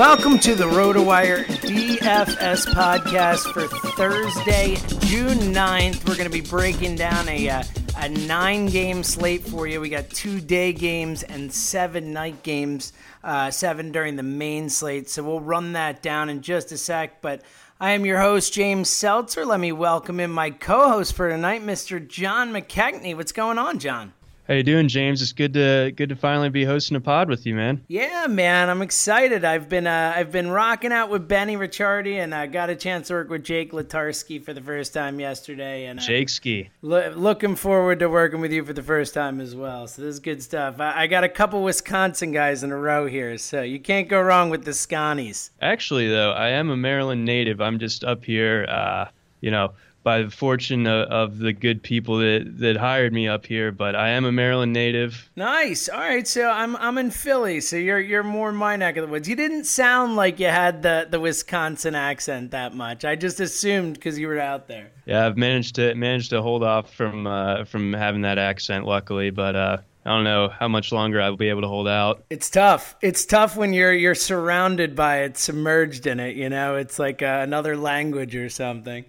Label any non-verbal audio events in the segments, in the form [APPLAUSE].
Welcome to the RotoWire DFS podcast for Thursday, June 9th. We're going to be breaking down a, uh, a nine game slate for you. We got two day games and seven night games, uh, seven during the main slate. So we'll run that down in just a sec. But I am your host, James Seltzer. Let me welcome in my co host for tonight, Mr. John McKechnie. What's going on, John? How you doing, James? It's good to good to finally be hosting a pod with you, man. Yeah, man, I'm excited. I've been uh, I've been rocking out with Benny Ricciardi, and I got a chance to work with Jake Latarski for the first time yesterday. And uh, Jake Ski, lo- looking forward to working with you for the first time as well. So this is good stuff. I, I got a couple Wisconsin guys in a row here, so you can't go wrong with the Scotties. Actually, though, I am a Maryland native. I'm just up here, uh, you know by the fortune of, of, the good people that, that hired me up here, but I am a Maryland native. Nice. All right, so I'm I'm in Philly, so you're you're more my neck of the woods. You didn't sound like you had the, the Wisconsin accent that much. I just assumed because you were out there. Yeah, I've managed to managed to hold off from uh, from having that accent, luckily, but. Uh, I don't know how much longer I'll be able to hold out. It's tough. It's tough when you're you're surrounded by it, submerged in it. You know, it's like uh, another language or something.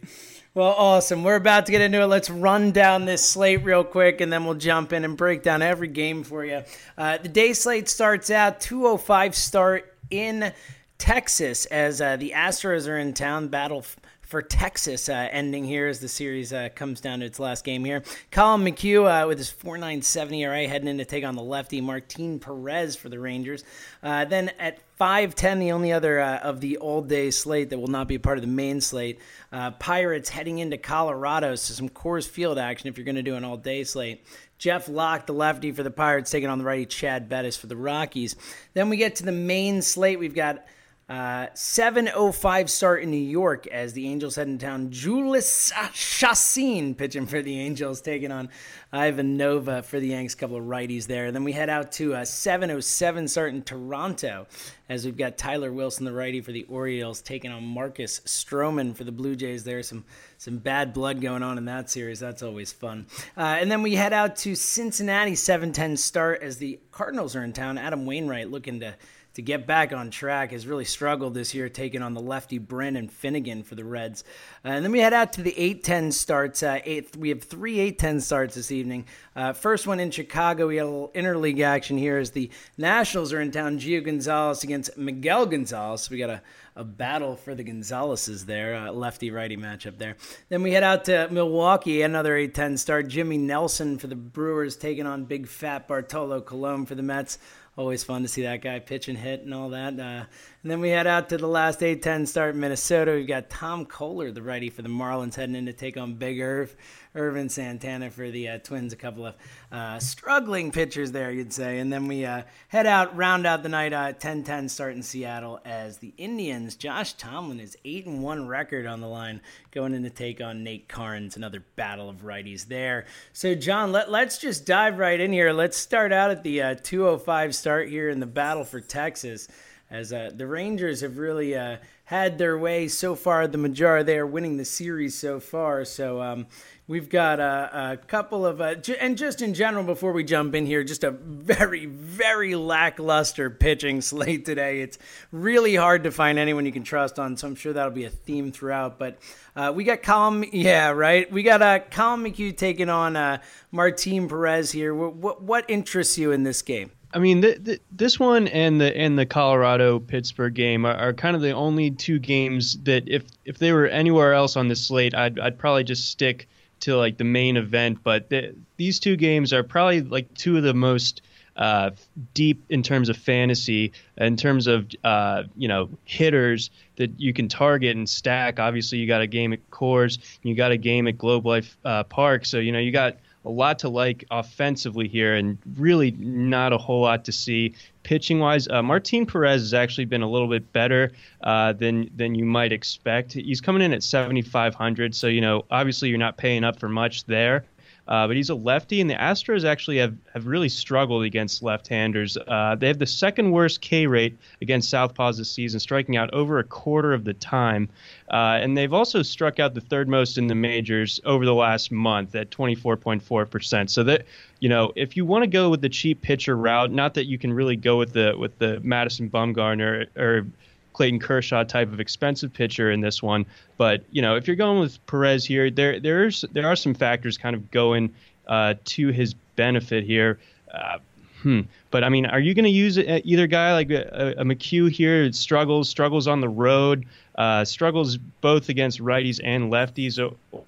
Well, awesome. We're about to get into it. Let's run down this slate real quick, and then we'll jump in and break down every game for you. Uh, the day slate starts out 205 start in Texas as uh, the Astros are in town. Battle for Texas uh, ending here as the series uh, comes down to its last game here. Collin McHugh uh, with his 4.97 ERA heading in to take on the lefty Martin Perez for the Rangers. Uh, then at 5:10, the only other uh, of the all day slate that will not be part of the main slate. Uh, Pirates heading into Colorado, so some Coors Field action if you're going to do an all day slate. Jeff Locke, the lefty for the Pirates, taking on the righty Chad Bettis for the Rockies. Then we get to the main slate. We've got uh, 7.05 start in New York as the Angels head in town. Jhoulys Chacin pitching for the Angels, taking on Ivan Nova for the Yanks. Couple of righties there. And then we head out to a 7.07 start in Toronto as we've got Tyler Wilson, the righty for the Orioles, taking on Marcus Stroman for the Blue Jays. There's some some bad blood going on in that series. That's always fun. Uh, and then we head out to Cincinnati, 7:10 start as the Cardinals are in town. Adam Wainwright looking to to get back on track has really struggled this year, taking on the lefty Brandon Finnegan for the Reds. Uh, and then we head out to the 8-10 starts. Uh, eight, we have three 8-10 starts this evening. Uh, first one in Chicago. We had a little interleague action here as the Nationals are in town. Gio Gonzalez against Miguel Gonzalez. We got a, a battle for the Gonzaleses there, uh, lefty-righty matchup there. Then we head out to Milwaukee, another 8-10 start. Jimmy Nelson for the Brewers taking on big fat Bartolo Colon for the Mets. Always fun to see that guy pitch and hit and all that. Uh, and then we head out to the last A10 start in Minnesota. We've got Tom Koehler, the righty for the Marlins, heading in to take on Big Irv. Ervin Santana for the uh, Twins, a couple of uh, struggling pitchers there, you'd say. And then we uh, head out, round out the night, 10 uh, 10 start in Seattle as the Indians. Josh Tomlin is 8 and 1 record on the line, going in to take on Nate Karns, another battle of righties there. So, John, let, let's just dive right in here. Let's start out at the uh, 205 start here in the battle for Texas as uh, the Rangers have really uh, had their way so far. The majority they are winning the series so far. So um, We've got a, a couple of, uh, and just in general, before we jump in here, just a very, very lackluster pitching [LAUGHS] slate today. It's really hard to find anyone you can trust on, so I'm sure that'll be a theme throughout. But uh, we got Collin, yeah, right. We got uh, Collin McHugh taking on uh, Martin Perez here. What, what, what interests you in this game? I mean, th- th- this one and the and the Colorado Pittsburgh game are, are, kind of the only two games that if if they were anywhere else on the slate, I'd I'd probably just stick to like the main event. But the, these two games are probably like two of the most uh, deep in terms of fantasy, in terms of uh, you know hitters that you can target and stack. Obviously, you got a game at Coors, you got a game at Globe Life uh, Park, so you know you got a lot to like offensively here, and really not a whole lot to see pitching wise. Uh, Martin Perez has actually been a little bit better uh, than than you might expect. He's coming in at 7,500, so you know obviously you're not paying up for much there. Uh, but he's a lefty, and the Astros actually have, have really struggled against left-handers. Uh, they have the second worst K rate against southpaws this season, striking out over a quarter of the time. Uh, and they've also struck out the third most in the majors over the last month at 24.4%. So that you know, if you want to go with the cheap pitcher route, not that you can really go with the with the Madison Bumgarner or Clayton Kershaw type of expensive pitcher in this one. But you know, if you're going with Perez here, there there's there are some factors kind of going uh, to his benefit here. Uh, hmm. But I mean, are you going to use either guy like a, a McHugh here? Struggles, struggles on the road, uh, struggles both against righties and lefties,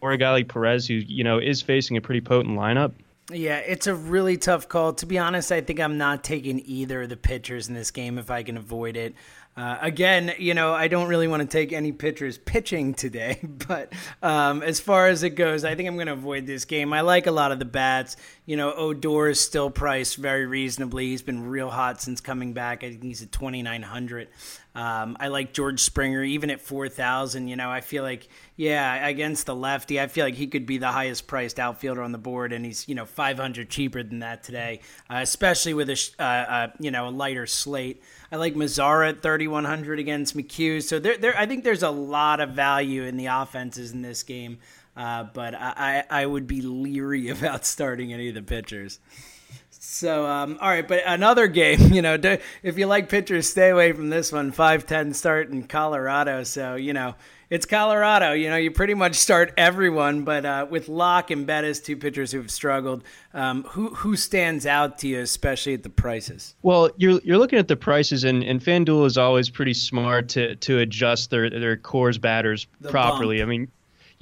or a guy like Perez who you know is facing a pretty potent lineup. Yeah, it's a really tough call. To be honest, I think I'm not taking either of the pitchers in this game if I can avoid it. Uh, again, you know, I don't really want to take any pitchers pitching today, [LAUGHS] but um, as far as it goes, I think I'm going to avoid this game. I like a lot of the bats. You know, Odor is still priced very reasonably. He's been real hot since coming back. I think he's at 2,900. Um, I like George Springer, even at 4,000. You know, I feel like, yeah, against the lefty, I feel like he could be the highest priced outfielder on the board, and he's, you know, 500 cheaper than that today, uh, especially with a, uh, uh, you know, a lighter slate. I like Mazara at 3,100 against McHugh. So there, there, I think there's a lot of value in the offenses in this game. Uh, but I, I would be leery [LAUGHS] about starting any of the pitchers. So, um, all right, but another game, [LAUGHS] you know, if you like pitchers, stay away from this one. 5 10 start in Colorado. So, you know, it's Colorado. You know, you pretty much start everyone, but uh, with Locke and Bettis, two pitchers who have struggled, um, who who stands out to you, especially at the prices? Well, you're you're looking at the prices, and, and FanDuel is always pretty smart to to adjust their their Coors batters the properly. Bump. I mean,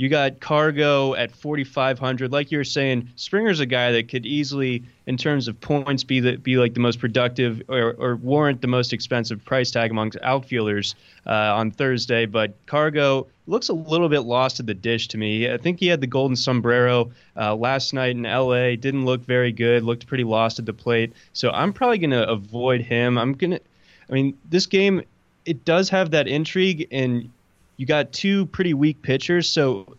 you got Cargo at 4,500. Like you were saying, Springer's a guy that could easily, in terms of points, be the, be like the most productive or, or warrant the most expensive price tag amongst outfielders uh, on Thursday. But Cargo looks a little bit lost to the dish to me. I think he had the golden sombrero uh, last night in LA. Didn't look very good. Looked pretty lost at the plate. So I'm probably going to avoid him. I'm gonna. I mean, this game it does have that intrigue and you got two pretty weak pitchers, so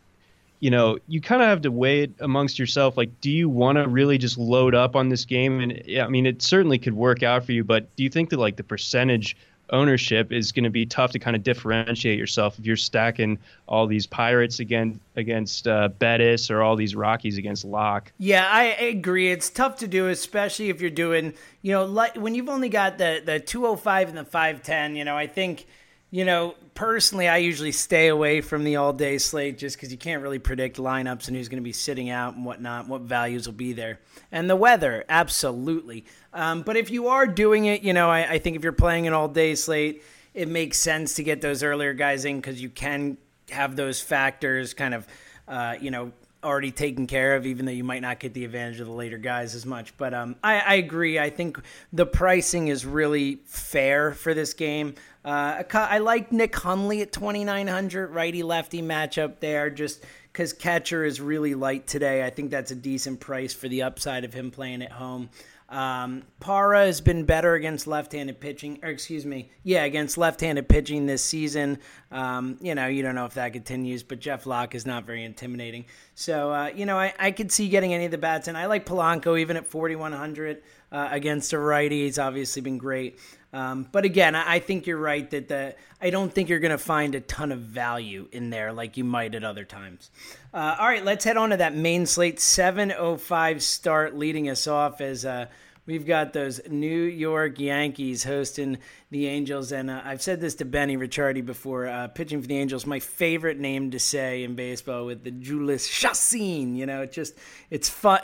you know you kind of have to weigh it amongst yourself. Like, do you want to really just load up on this game? And I mean, it certainly could work out for you, but do you think that like the percentage ownership is going to be tough to kind of differentiate yourself if you're stacking all these Pirates against against uh, Bettis or all these Rockies against Locke. Yeah, I agree. It's tough to do, especially if you're doing, you know, like when you've only got the the 205 and the 510. You know, I think you know, personally, I usually stay away from the all day slate just because you can't really predict lineups and who's going to be sitting out and whatnot, what values will be there. And the weather, absolutely. Um, but if you are doing it, you know, I, I think if you're playing an all day slate, it makes sense to get those earlier guys in because you can have those factors kind of, uh, you know, already taken care of, even though you might not get the advantage of the later guys as much. But um, I, I, agree. I think the pricing is really fair for this game. Uh, I like Nick Hundley at 2,900, righty lefty matchup there, just because catcher is really light today. I think that's a decent price for the upside of him playing at home. Um, Parra has been better against left-handed pitching, or excuse me, yeah, against left-handed pitching this season. Um, you know, you don't know if that continues, but Jeff Locke is not very intimidating. So, uh, you know, I, I could see getting any of the bats, and I like Polanco even at 4,100 uh, against a righty. He's obviously been great. Um, but again, I, think you're right that the I don't think you're going to find a ton of value in there like you might at other times. Uh, all right, let's head on to that main slate. 7:05 start, leading us off as. Uh, We've got those New York Yankees hosting the Angels, and uh, I've said this to Benny Ricciardi before. Uh, pitching for the Angels, my favorite name to say in baseball with the Jhoulys Chacin. You know, it just it's fun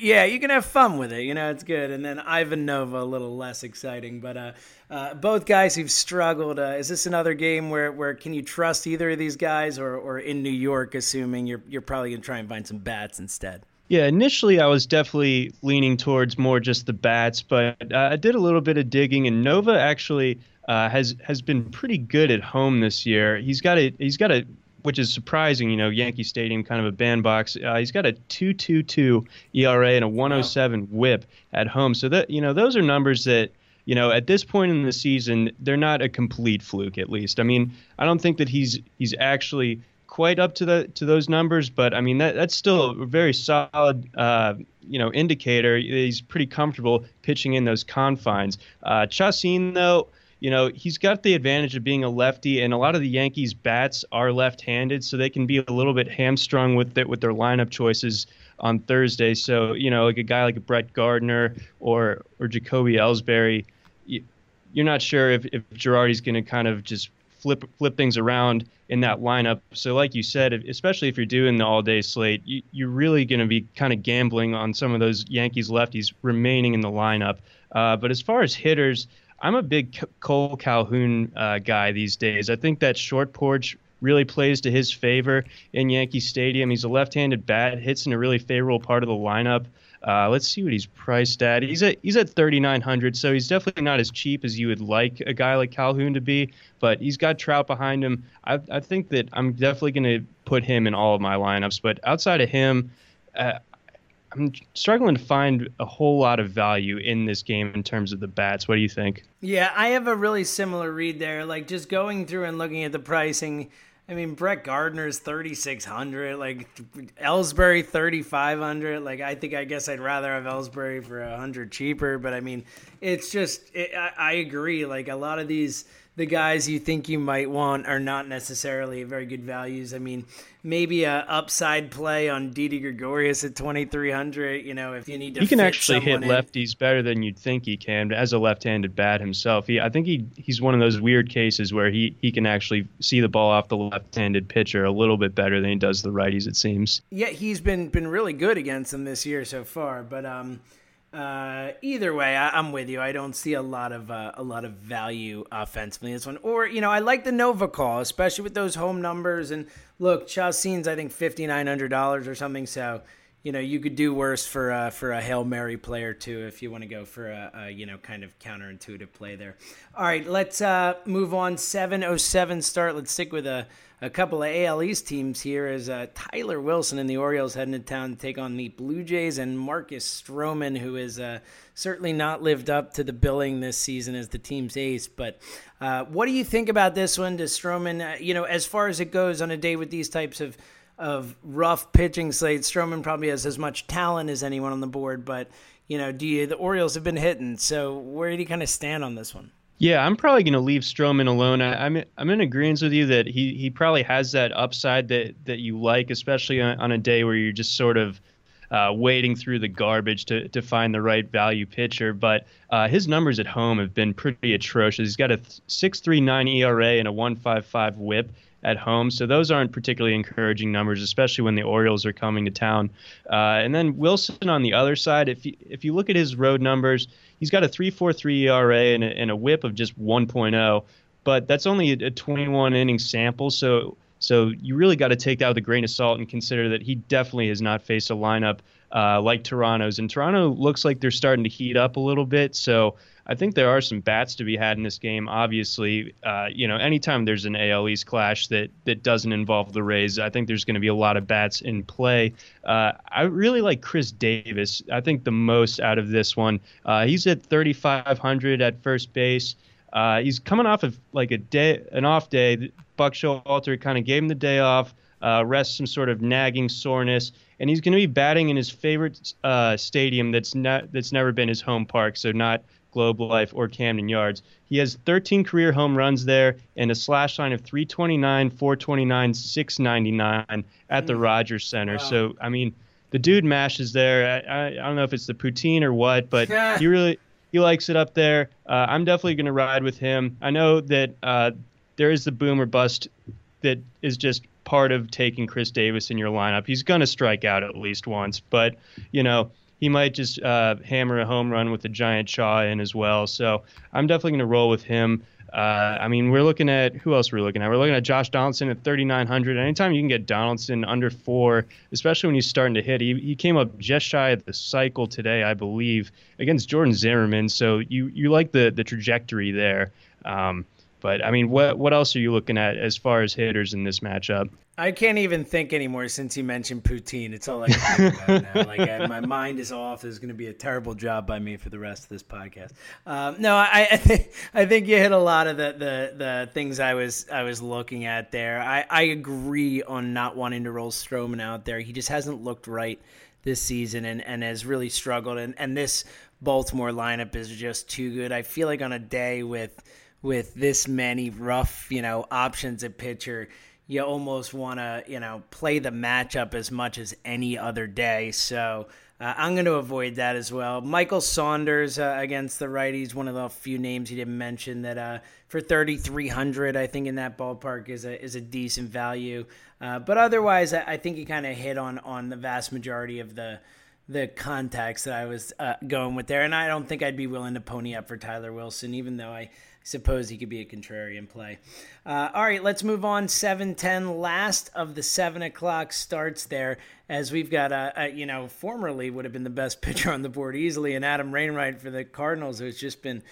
yeah, you can have fun with it. You know, it's good. And then Ivan Nova, a little less exciting. But uh, uh, both guys who've struggled. Uh, is this another game where, where can you trust either of these guys, or, or in New York, assuming you're you're probably gonna try and find some bats instead? Yeah, initially I was definitely leaning towards more just the bats, but uh, I did a little bit of digging, and Nova actually uh, has has been pretty good at home this year. He's got a he's got a which is surprising. You know, Yankee Stadium, kind of a bandbox. Uh, he's got a 2.22 ERA and a 107 wow. WHIP at home. So that you know, those are numbers that you know at this point in the season they're not a complete fluke. At least, I mean, I don't think that he's he's actually quite up to the to those numbers, but I mean that that's still a very solid uh, you know indicator. He's pretty comfortable pitching in those confines. Uh, Chacin though you know, he's got the advantage of being a lefty, and a lot of the Yankees' bats are left-handed, so they can be a little bit hamstrung with it, with their lineup choices on Thursday. So, you know, like a guy like Brett Gardner or or Jacoby Ellsbury, you're not sure if, if Girardi's going to kind of just flip flip things around in that lineup. So, like you said, especially if you're doing the all-day slate, you, are really going to be kind of gambling on some of those Yankees lefties remaining in the lineup. Uh, but as far as hitters, I'm a big Cole Calhoun uh, guy these days. I think that short porch really plays to his favor in Yankee Stadium. He's a left-handed bat, hits in a really favorable part of the lineup. Uh, let's see what he's priced at. He's at he's at 3,900, so he's definitely not as cheap as you would like a guy like Calhoun to be. But he's got Trout behind him. I, I think that I'm definitely going to put him in all of my lineups. But outside of him, uh, I'm struggling to find a whole lot of value in this game in terms of the bats. What do you think? Yeah, I have a really similar read there. Like just going through and looking at the pricing. I mean, Brett Gardner's thirty six hundred, like Ellsbury thirty five hundred. Like I think I guess I'd rather have Ellsbury for a hundred cheaper, but I mean, it's just it, I, I agree. Like a lot of these the guys you think you might want are not necessarily very good values. I mean, maybe a upside play on Didi Gregorius at 2300, you know, if you need to He can actually hit in. lefties better than you'd think he can as a left-handed bat himself. He I think he he's one of those weird cases where he he can actually see the ball off the left-handed pitcher a little bit better than he does the righties it seems. Yeah, he's been been really good against them this year so far, but um uh, either way, I, am with you. I don't see a lot of uh, a lot of value offensively in this one. Or you know, I like the Nova call, especially with those home numbers. And look, Chacin's I think fifty nine hundred dollars or something. So you know, you could do worse for uh, for a hail mary player too if you want to go for a, a, you know kind of counterintuitive play there. All right, let's uh, move on. Seven oh seven start. Let's stick with a a couple of AL East teams here as uh, Tyler Wilson and the Orioles heading to town to take on the Blue Jays and Marcus Stroman, who has uh, certainly not lived up to the billing this season as the team's ace. But uh, what do you think about this one? Does Stroman, you know, as far as it goes on a day with these types of of rough pitching slates, Stroman probably has as much talent as anyone on the board. But you know, do you, the Orioles have been hitting? So where do you kind of stand on this one? Yeah, I'm probably going to leave Stroman alone. I, am I'm, I'm in agreement with you that he he probably has that upside that that you like, especially on, on a day where you're just sort of uh, wading through the garbage to to find the right value pitcher. But uh, his numbers at home have been pretty atrocious. He's got a 6.39 ERA and a 1.55 WHIP at home. So those aren't particularly encouraging numbers, especially when the Orioles are coming to town. Uh, and then Wilson on the other side, if you, if you look at his road numbers, he's got a 3.43 ERA and a, and a WHIP of just 1.0, but that's only a 21 inning sample. So So you really got to take that with a grain of salt and consider that he definitely has not faced a lineup uh, like Toronto's. And Toronto looks like they're starting to heat up a little bit. So I think there are some bats to be had in this game. Obviously, uh, you know, anytime there's an AL East clash that that doesn't involve the Rays, I think there's going to be a lot of bats in play. Uh, I really like Chris Davis. I think the most out of this one. Uh, he's at 3,500 at first base. Uh, he's coming off of like a day, an off day. Buck Showalter kind of gave him the day off, uh, rest some sort of nagging soreness, and he's going to be batting in his favorite uh, stadium that's not that's never been his home park, so not Globe Life, or Camden Yards. He has 13 career home runs there and a slash line of 329, 429, 699 at the mm. Rogers Center. Wow. So, I mean, the dude mashes there. I, I, I, don't know if it's the poutine or what, but he really he likes it up there. Uh, I'm definitely going to ride with him. I know that uh, there is the boom or bust that is just part of taking Chris Davis in your lineup. He's going to strike out at least once, but you know he might just uh, hammer a home run with the giant Shaw in as well. So I'm definitely going to roll with him. Uh, I mean, we're looking at who else we're looking at? We're looking at Josh Donaldson at 3,900. Anytime you can get Donaldson under four, especially when he's starting to hit, he, he came up just shy of the cycle today, I believe, against Jordan Zimmermann. So you you like the the trajectory there. Um, but I mean, what what else are you looking at as far as hitters in this matchup? I can't even think anymore since you mentioned poutine. It's all I can think about now. [LAUGHS] Like I, my mind is off. There's going to be a terrible job by me for the rest of this podcast. Um, no, I, I think I think you hit a lot of the, the, the things I was I was looking at there. I, I agree on not wanting to roll Stroman out there. He just hasn't looked right this season and, and has really struggled. And and this Baltimore lineup is just too good. I feel like on a day with with this many rough, you know, options at pitcher, you almost want to, you know, play the matchup as much as any other day. So uh, I'm going to avoid that as well. Michael Saunders uh, against the righties, one of the few names he didn't mention that uh, for 3,300, I think in that ballpark is a is a decent value. Uh, but otherwise, I, I think he kind of hit on on the vast majority of the the context that I was uh, going with there, and I don't think I'd be willing to pony up for Tyler Wilson, even though I suppose he could be a contrarian play. Uh, all right, let's move on. 7-10, last of the 7 o'clock starts there, as we've got, a, a, you know, formerly would have been the best [LAUGHS] pitcher on the board easily, and Adam Wainwright for the Cardinals, who's just been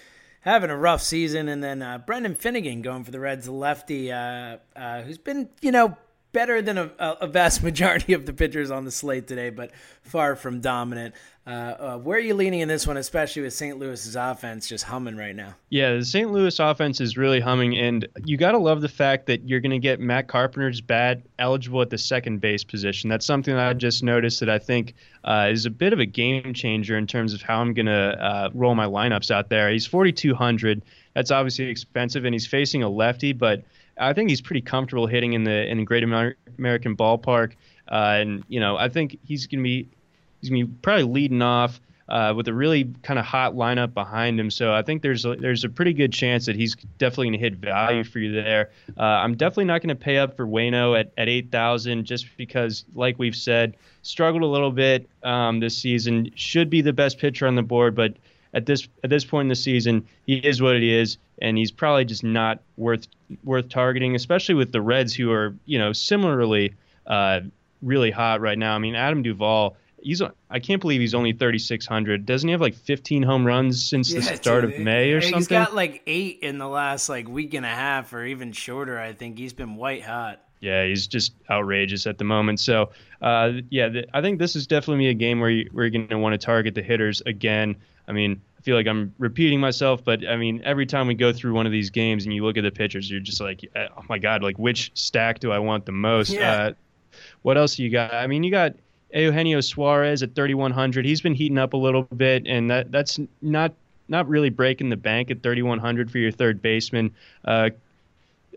having a rough season, and then uh, Brandon Finnegan going for the Reds, lefty, uh, uh, who's been, you know, better than a, a, vast [LAUGHS] majority of the pitchers on the slate today, but far from dominant. Uh, uh, where are you leaning in this one, especially with St. Louis's offense just humming right now? Yeah, the St. Louis offense is really humming, and you got to love the fact that you're going to get Matt Carpenter's bat eligible at the second base position. That's something that I just noticed that I think uh, is a bit of a game changer in terms of how I'm going to uh, roll my lineups out there. He's 4,200. That's obviously expensive, and he's facing a lefty, but I think he's pretty comfortable hitting in the in the Great American Ballpark. Uh, and you know, I think he's going to be he's going probably leading off uh, with a really kind of hot lineup behind him. So I think there's a, there's a pretty good chance that he's definitely going to hit value for you there. Uh, I'm definitely not going to pay up for Wayno at, at 8,000 just because, like we've said, struggled a little bit um, this season. Should be the best pitcher on the board, but at this at this point in the season, he is what he is, and he's probably just not worth worth targeting, especially with the Reds, who are you know similarly uh, really hot right now. I mean, Adam Duvall, he's I can't believe he's only 3600. Doesn't he have like 15 home runs since yeah, the start dude, of May or he's something? He's got like eight in the last like week and a half, or even shorter. I think he's been white hot. Yeah, he's just outrageous at the moment. So, uh, yeah, th- I think this is definitely a game where, you, where you're going to want to target the hitters again. I mean, I feel like I'm repeating myself, but I mean, every time we go through one of these games and you look at the pitchers, you're just like, uh, oh my god, like which stack do I want the most? Yeah. Uh, what else you got? I mean, you got Eugenio Suarez at 3100. He's been heating up a little bit, and that that's not not really breaking the bank at 3100 for your third baseman. Uh,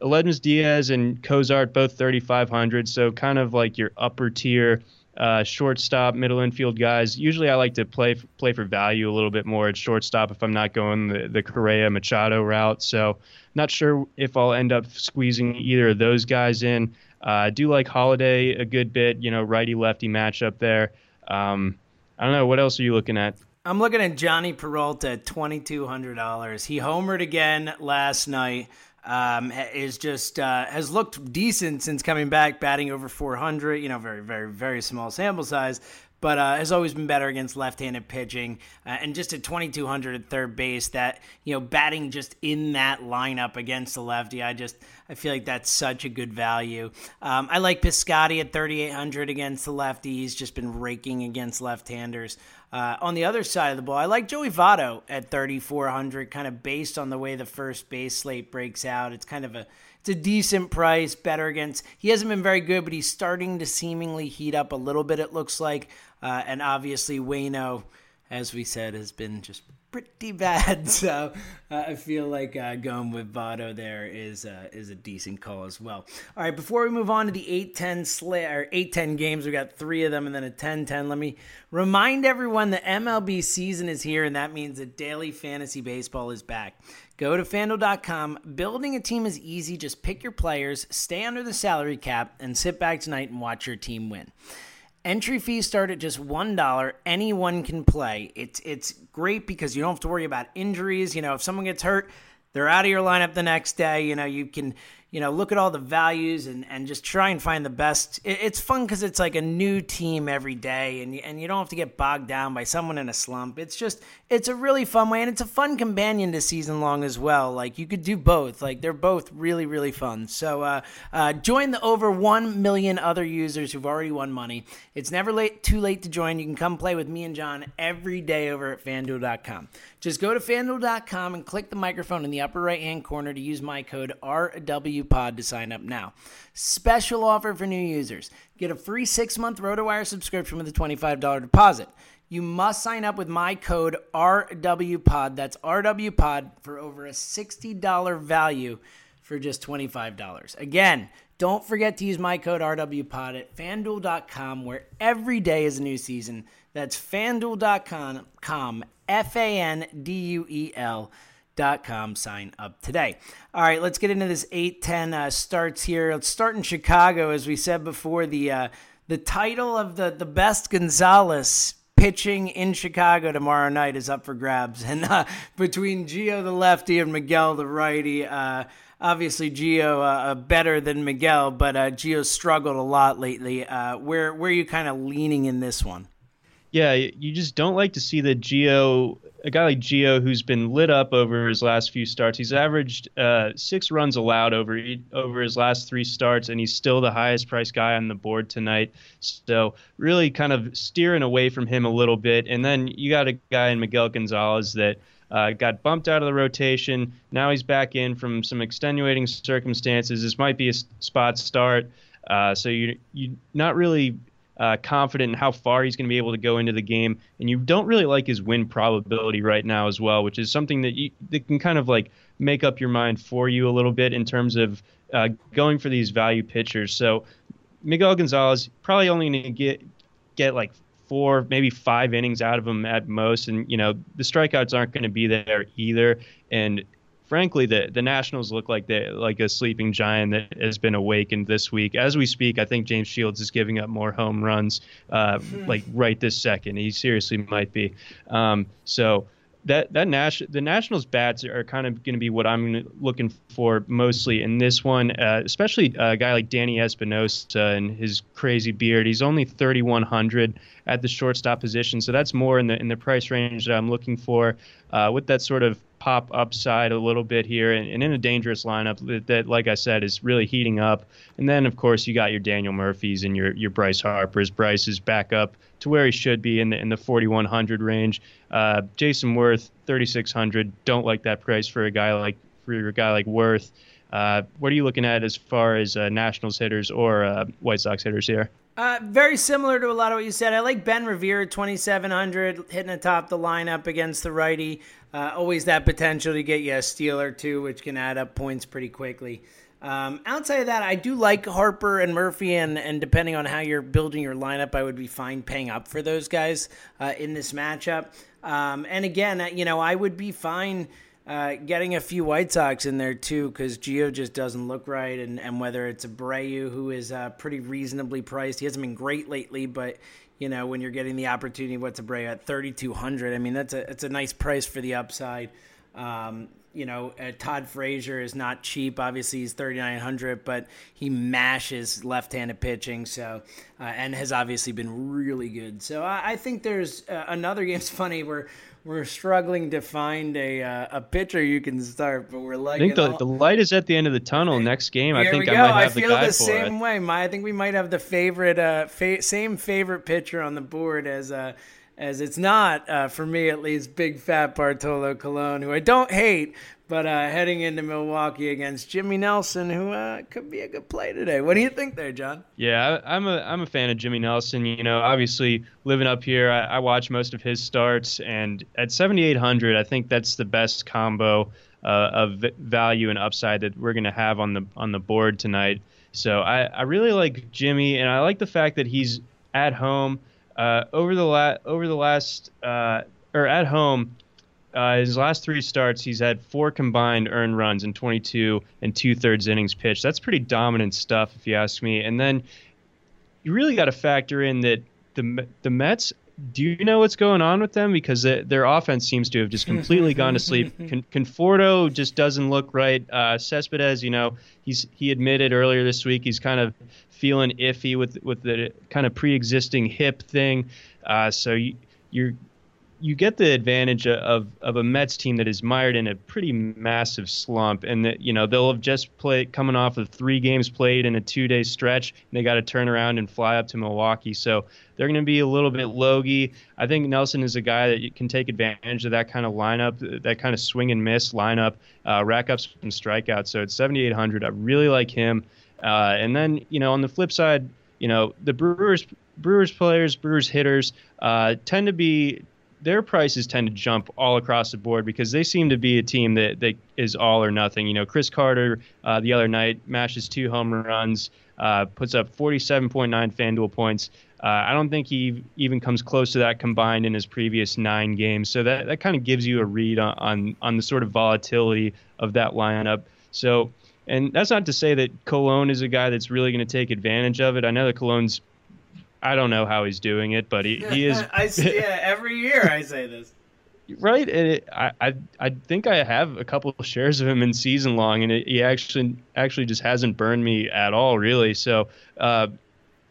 Diaz and Cozart both 3500, so kind of like your upper tier uh, shortstop, middle infield guys. Usually, I like to play play for value a little bit more at shortstop if I'm not going the, the Correa Machado route. So, not sure if I'll end up squeezing either of those guys in. Uh, I do like Holliday a good bit. You know, righty lefty matchup there. Um, I don't know. What else are you looking at? I'm looking at Jhonny Peralta at twenty two hundred dollars. He homered again last night. um, is just uh, has looked decent since coming back, batting over 400. You know, very, very, very small sample size, but uh, has always been better against left-handed pitching. Uh, and just at 2200 at third base, that you know, batting just in that lineup against the lefty, I just I feel like that's such a good value. Um, I like Piscotty at 3800 against the lefty. He's just been raking against left-handers. Uh, on the other side of the ball, I like Joey Votto at 3,400, kind of based on the way the first base slate breaks out. It's kind of a it's a decent price, better against. He hasn't been very good, but he's starting to seemingly heat up a little bit. It looks like, uh, and obviously Wayno, as we said, has been just pretty bad. [LAUGHS] So uh, I feel like uh, going with Votto there is uh, is a decent call as well. All right, before we move on to the 8-10 sla- or 8-10 games, we got three of them and then a 10-10. Let me remind everyone the MLB season is here, and that means that daily fantasy baseball is back. Go to fanduel.com. Building a team is easy. Just pick your players, stay under the salary cap, and sit back tonight and watch your team win. Entry fees start at just one dollar. Anyone can play. It's it's great because you don't have to worry about injuries. You know, if someone gets hurt, they're out of your lineup the next day. You know, you can you know, look at all the values and, and just try and find the best. It, it's fun because it's like a new team every day, and and you don't have to get bogged down by someone in a slump. It's just it's a really fun way, and it's a fun companion to season long as well. Like you could do both. Like they're both really really fun. So uh, uh, join the over one million other users who've already won money. It's never late too late to join. You can come play with me and John every day over at FanDuel.com. Just go to FanDuel.com and click the microphone in the upper right hand corner to use my code RWPOD to sign up now. Special offer for new users. Get a free six month RotoWire subscription with a $25 deposit. You must sign up with my code RWPOD. That's RWPOD for over a $60 value for just $25. Again, don't forget to use my code RWPOD at fanduel.com, where every day is a new season. That's fanduel.com, F A N D U E L. Dot com. Sign up today. All right, let's get into this 8 10 uh, starts here. Let's start in Chicago. As we said before, the uh, the title of the, the best Gonzalez pitching in Chicago tomorrow night is up for grabs. And uh, between Gio the lefty and Miguel the righty, uh, obviously Gio uh, better than Miguel, but uh, Gio struggled a lot lately. Uh, where where are you kind of leaning in this one? Yeah, you just don't like to see the Gio, a guy like Gio who's been lit up over his last few starts. He's averaged uh, six runs allowed over over his last three starts, and he's still the highest priced guy on the board tonight. So really, kind of steering away from him a little bit. And then you got a guy in Miguel Gonzalez that. Uh, got bumped out of the rotation. Now he's back in from some extenuating circumstances. This might be a spot start. Uh, so you you're not really uh, confident in how far he's going to be able to go into the game, and you don't really like his win probability right now as well, which is something that you that can kind of like make up your mind for you a little bit in terms of uh, going for these value pitchers. So Miguel Gonzalez probably only going to get get like four, maybe five innings out of him at most, and you know the strikeouts aren't going to be there either. And frankly, the the Nationals look like they like a sleeping giant that has been awakened this week. As we speak, I think James Shields is giving up more home runs, uh, hmm. like right this second. He seriously might be. Um, so that that Nash the Nationals bats are kind of going to be what I'm looking for mostly in this one, uh, especially a guy like Danny Espinosa and his crazy beard. He's only 3,100 at the shortstop position, so that's more in the in the price range that I'm looking for. Uh, with that sort of pop upside a little bit here and, and, in a dangerous lineup that, that, like I said, is really heating up. And then, of course, you got your Daniel Murphys and your, your Bryce Harpers. Bryce is back up to where he should be in the, in the 4,100 range. Uh, Jayson Werth, 3,600. Don't like that price for a guy like for a guy like Werth. Uh, what are you looking at as far as uh, Nationals hitters or uh, White Sox hitters here? Uh, very similar to a lot of what you said. I like Ben Revere, 2,700, hitting atop the lineup against the righty. Uh, always that potential to get you a steal or two, which can add up points pretty quickly. Um, outside of that, I do like Harper and Murphy, and, and depending on how you're building your lineup, I would be fine paying up for those guys uh, in this matchup. Um, and again, uh, you know, I would be fine uh, getting a few White Sox in there too, because Gio just doesn't look right, and, and whether it's Abreu, who is uh, pretty reasonably priced, he hasn't been great lately, but you know, when you're getting the opportunity, what's Abreu at 3,200? I mean, that's a it's a nice price for the upside. Um, you know, uh, Todd Frazier is not cheap. Obviously, he's 3,900, but he mashes left-handed pitching. So, uh, and has obviously been really good. So, I, I think there's uh, another game. [LAUGHS] It's funny we're we're struggling to find a uh, a pitcher you can start, but we're like. I think the, all... the light is at the end of the tunnel. Next game, Here I think I might have I feel the guy the for same it. way. My, I think we might have the favorite, uh, fa- same favorite pitcher on the board as uh, as it's not uh, for me at least. Big fat Bartolo Colon, who I don't hate, but uh, heading into Milwaukee against Jimmy Nelson, who uh, could be a good play today. What do you think there, John? Yeah, I, am a I'm a fan of Jimmy Nelson. You know, obviously living up here, I, I watch most of his starts, and at 7,800, I think that's the best combo uh, of value and upside that we're going to have on the on the board tonight. So I, I really like Jimmy, and I like the fact that he's at home. Uh, over the la- over the last uh, or at home, uh, his last three starts, he's had four combined earned runs in 22 and two thirds innings pitched. That's pretty dominant stuff, if you ask me. And then you really got to factor in that the the Mets. Do you know what's going on with them? Because the, their offense seems to have just completely gone to sleep. [LAUGHS] Con- Conforto just doesn't look right. Uh, Cespedes, you know, he's he admitted earlier this week he's kind of feeling iffy with with the kind of pre-existing hip thing. Uh, so you, you're you get the advantage of of a Mets team that is mired in a pretty massive slump, and that you know they'll have just played coming off of three games played in a two day stretch, and they got to turn around and fly up to Milwaukee. So they're going to be a little bit logy. I think Nelson is a guy that can take advantage of that kind of lineup, that kind of swing and miss lineup, uh, rack up some strikeouts. So it's 7,800. I really like him. Uh, and then, you know, on the flip side, you know, the Brewers, Brewers players, Brewers hitters uh, tend to be their prices tend to jump all across the board because they seem to be a team that, that is all or nothing. You know, Chris Carter uh, the other night mashes two home runs, uh, puts up 47.9 FanDuel points. Uh, I don't think he even comes close to that combined in his previous nine games. So that, that kind of gives you a read on, on, on the sort of volatility of that lineup. So and that's not to say that Colon is a guy that's really going to take advantage of it. I know that Colon's, I don't know how he's doing it, but he, [LAUGHS] he is. I see, yeah, every year I say this. [LAUGHS] Right, and it, I, I I think I have a couple of shares of him in season long, and it, he actually actually just hasn't burned me at all, really. So, uh,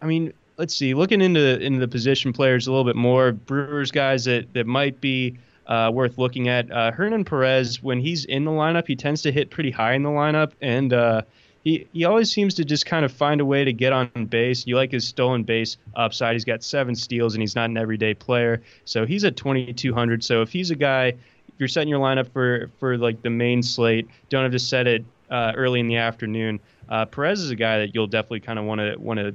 I mean, let's see, looking into into the position players a little bit more, Brewers guys that that might be uh, worth looking at. Uh, Hernan Perez, when he's in the lineup, he tends to hit pretty high in the lineup, and uh, he he always seems to just kind of find a way to get on base. You like his stolen base upside. He's got seven steals, and he's not an everyday player, so he's at 2,200. So if he's a guy, if you're setting your lineup for for like the main slate, don't have to set it uh, early in the afternoon. Uh, Perez is a guy that you'll definitely kind of want to want to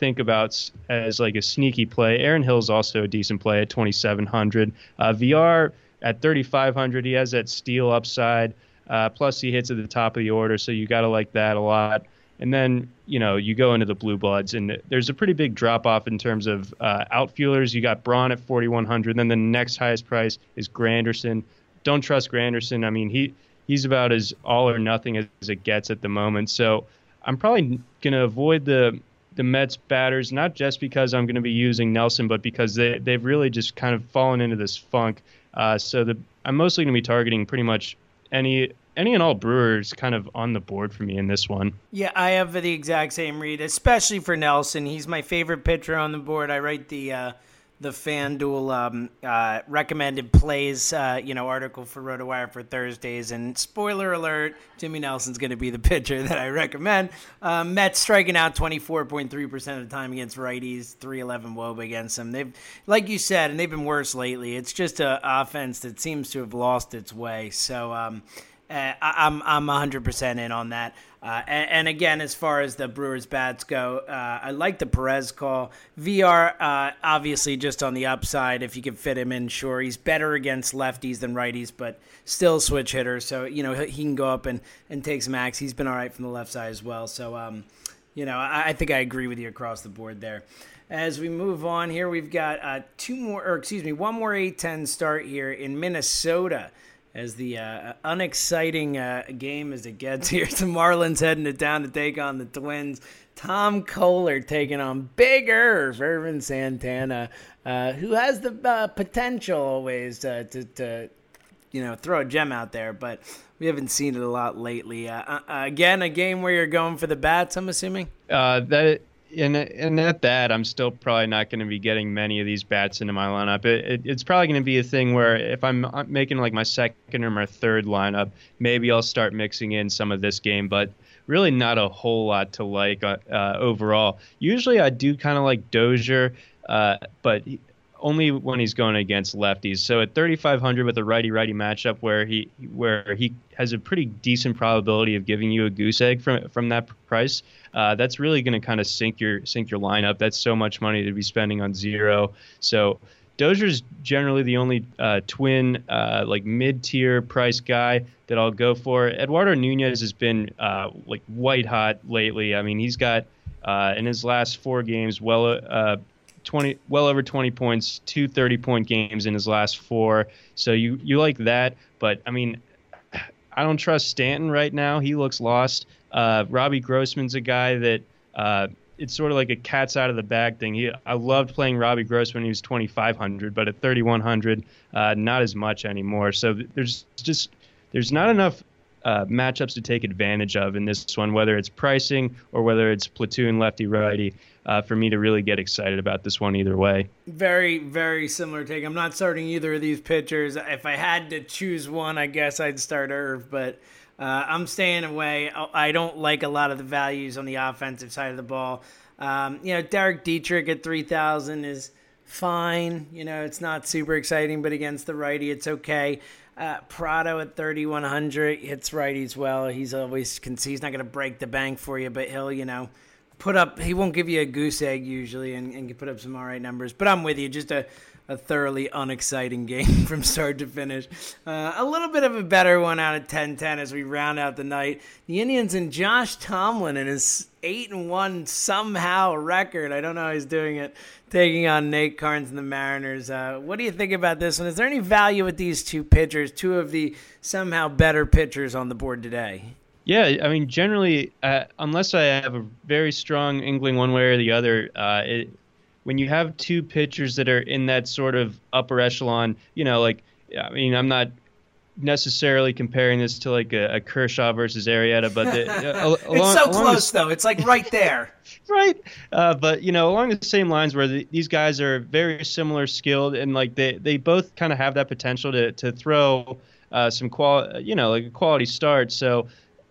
think about as like a sneaky play. Aaron Hill is also a decent play at 2,700. Uh, Villar at 3,500, he has that steal upside. Uh, plus, he hits at the top of the order, so you got to like that a lot. And then, you know, you go into the blue bloods, and there's a pretty big drop off in terms of uh, outfielders. You got Braun at 4,100. Then the next highest price is Granderson. Don't trust Granderson. I mean, he he's about as all or nothing as it gets at the moment. So I'm probably going to avoid the the Mets batters, not just because I'm going to be using Nelson, but because they, they've really just kind of fallen into this funk. Uh, so the, I'm mostly going to be targeting pretty much any any and all Brewers kind of on the board for me in this one. Yeah, I have the exact same read, especially for Nelson. He's my favorite pitcher on the board. I write the uh, the FanDuel um, uh, recommended plays, uh, you know, article for RotoWire for Thursdays. And spoiler alert, Jimmy Nelson's going to be the [LAUGHS] pitcher that I recommend. Um, Mets striking out 24.3% of the time against righties, 311 WOBA against them. They've, like you said, and they've been worse lately. It's just an offense that seems to have lost its way. So, um, uh, I, am I'm 100% in on that. Uh, and, and, again, as far as the Brewers bats go, uh, I like the Perez call. Villar, uh, obviously, just on the upside. If you can fit him in, sure. He's better against lefties than righties, but still switch hitter. So, you know, he can go up and, and take some max. He's been all right from the left side as well. So, um, you know, I, I, think I agree with you across the board there. As we move on here, we've got uh, two more, or excuse me, one more A10 start here in Minnesota as the uh, unexciting uh, game as it gets [LAUGHS] here. The Marlins heading it down to take on the Twins. Tom Koehler taking on bigger Ervin Santana, uh, who has the uh, potential always to, to you know throw a gem out there, but we haven't seen it a lot lately. Uh, uh, again, a game where you're going for the bats. I'm assuming. That and and at that, I'm still probably not going to be getting many of these bats into my lineup. It, it, it's probably going to be a thing where if I'm making like my second or my third lineup, maybe I'll start mixing in some of this game, but really not a whole lot to like uh, uh overall. Usually, I do kind of like Dozier, uh, but only when he's going against lefties. So at 3,500 with a righty-righty matchup where he where he has a pretty decent probability of giving you a goose egg from from that price, uh, that's really going to kind of sink your sink your lineup. That's so much money to be spending on zero. So Dozier's generally the only uh, twin uh, like mid-tier price guy that I'll go for. Eduardo Nunez has been uh, like white hot lately. I mean, he's got uh, in his last four games well uh, 20 well over 20 points, two 30 point games in his last four. So you you like that, but I mean I don't trust Stanton right now. He looks lost. Uh, Robbie Grossman's a guy that uh, it's sort of like a cat's out of the bag thing. He, I loved playing Robbie Gross when he was 2,500, but at 3,100, uh, not as much anymore. So there's just there's not enough uh, matchups to take advantage of in this one, whether it's pricing or whether it's platoon lefty righty. Uh, for me to really get excited about this one either way. Very, very similar take. I'm not starting either of these pitchers. If I had to choose one, I guess I'd start Irv, but uh, I'm staying away. I don't like a lot of the values on the offensive side of the ball. Um, you know, Derek Dietrich at 3,000 is fine. You know, it's not super exciting, but against the righty, it's okay. Uh, Prado at 3,100 hits righties well. He's always can see he's not going to break the bank for you, but he'll you know put up. He won't give you a goose egg usually, and, and can put up some all right numbers. But I'm with you. Just a a thoroughly unexciting [LAUGHS] game from start to finish. Uh, a little bit of a better one out of 10-10 as we round out the night. The Indians and Josh Tomlin and his eight and one somehow record. I don't know how he's doing it, taking on Nate Karns and the Mariners. Uh, what do you think about this one? Is there any value with these two pitchers, two of the somehow better pitchers on the board today? Yeah, I mean, generally, uh, unless I have a very strong inkling one way or the other, uh, it, when you have two pitchers that are in that sort of upper echelon, you know, like I mean, I'm not necessarily comparing this to like a, a Kershaw versus Arrieta, but the, [LAUGHS] uh, along, it's so close the, though. It's like right there, [LAUGHS] right? Uh, but you know, along the same lines where the, these guys are very similar skilled and like they they both kind of have that potential to to throw uh, some qual, you know, like a quality start. So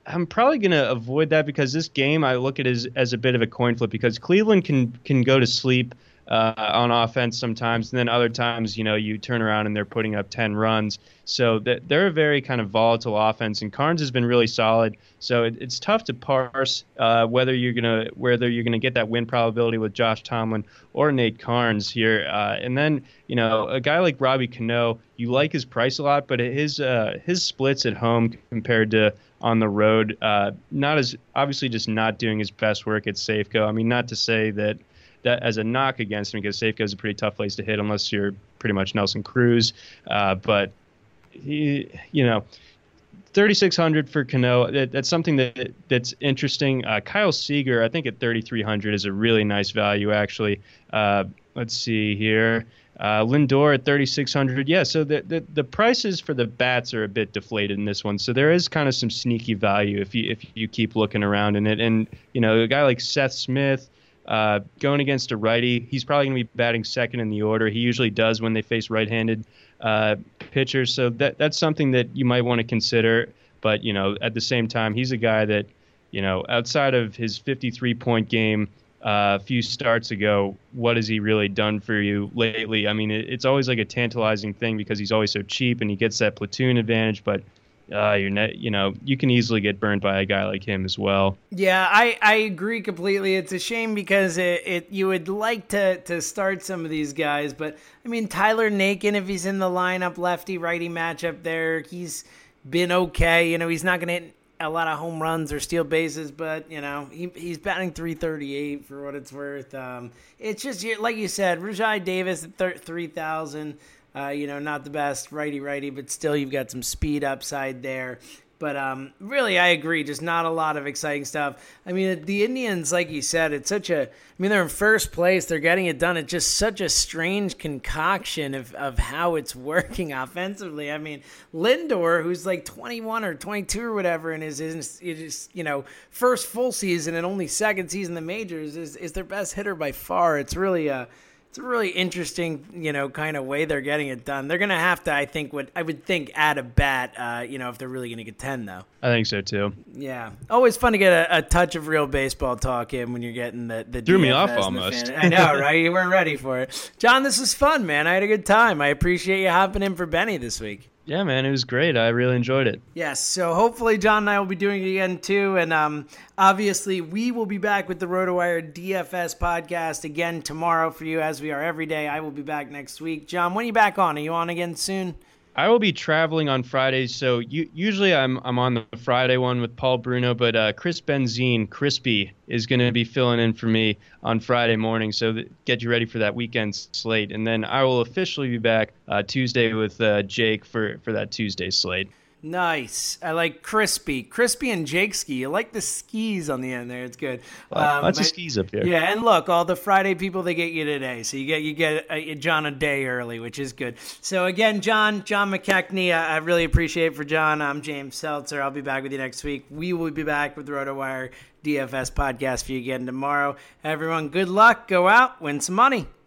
I'm probably going to avoid that because this game I look at as as a bit of a coin flip because Cleveland can can go to sleep uh, on offense sometimes, and then other times you know you turn around and they're putting up 10 runs. So that they're a very kind of volatile offense, and Karns has been really solid. So it, it's tough to parse uh, whether you're gonna whether you're gonna get that win probability with Josh Tomlin or Nate Karns here. Uh, and then you know a guy like Robbie Cano, you like his price a lot, but his uh, his splits at home compared to on the road. Uh, not as obviously just not doing his best work at Safeco. I mean, not to say that that as a knock against him because Safeco is a pretty tough place to hit unless you're pretty much Nelson Cruz. Uh, but he, you know. 3600 for Cano. That, that's something that that's interesting. Uh, Kyle Seager, I think at 3300 is a really nice value actually. Uh, let's see here. Uh, Lindor at 3,600. Yeah, so the, the, the prices for the bats are a bit deflated in this one. So there is kind of some sneaky value if you if you keep looking around in it. And you know, a guy like Seth Smith uh, going against a righty, he's probably going to be batting second in the order. He usually does when they face right-handed uh, pitchers. So that that's something that you might want to consider. But you know, at the same time, he's a guy that you know outside of his 53 point game a few starts ago, what has he really done for you lately? I mean, it, it's always like a tantalizing thing because he's always so cheap and he gets that platoon advantage, but uh, you're you know, you can easily get burned by a guy like him as well. Yeah, I, I agree completely. It's a shame because it, it you would like to to start some of these guys, but I mean Tyler Naquin, if he's in the lineup, lefty righty matchup there, he's been okay. You know, he's not going to hit a lot of home runs or steal bases, but you know he, he's batting 338 for what it's worth. Um, it's just like you said, Rajai Davis at 3,000. Uh, you know, not the best righty righty, but still you've got some speed upside there. But um, really, I agree. Just not a lot of exciting stuff. I mean, the Indians, like you said, it's such a. I mean, they're in first place. They're getting it done. It's just such a strange concoction of, of how it's [LAUGHS] working offensively. I mean, Lindor, who's like 21 or 22 or whatever, and is is, you know first full season and only second season in the majors, is is their best hitter by far. It's really a it's a really interesting, you know, kind of way they're getting it done. They're going to have to, I think, what I would think, add a bat, uh, you know, if they're really going to get ten, though. I think so too. Yeah, always fun to get a, a, touch of real baseball talk in when you're getting the the threw DFS me off almost. I know, [LAUGHS] right? You weren't ready for it, John. This was fun, man. I had a good time. I appreciate you hopping in for Benny this week. Yeah, man, it was great. I really enjoyed it. Yes, so hopefully John and I will be doing it again too, and um, obviously we will be back with the RotoWire DFS podcast again tomorrow for you, as we are every day. I will be back next week. John, when are you back on? Are you on again soon? I will be traveling on Fridays, so you, usually I'm I'm on the Friday one with Paul Bruno, but uh, Chris Benzine, Crispy, is going to be filling in for me on Friday morning. So th- get you ready for that weekend slate, and then I will officially be back uh, Tuesday with uh, Jake for for that Tuesday slate. Nice. I like crispy, crispy and Jake ski. I like the skis on the end there. It's good. Um, lots of skis up here. Yeah, and look, all the Friday people they get you today, so you get you get a, John a day early, which is good. So again, John, John McKechnie, I, I really appreciate it for John. I'm James Seltzer. I'll be back with you next week. We will be back with the RotoWire DFS podcast for you again tomorrow. Everyone, good luck. Go out, win some money.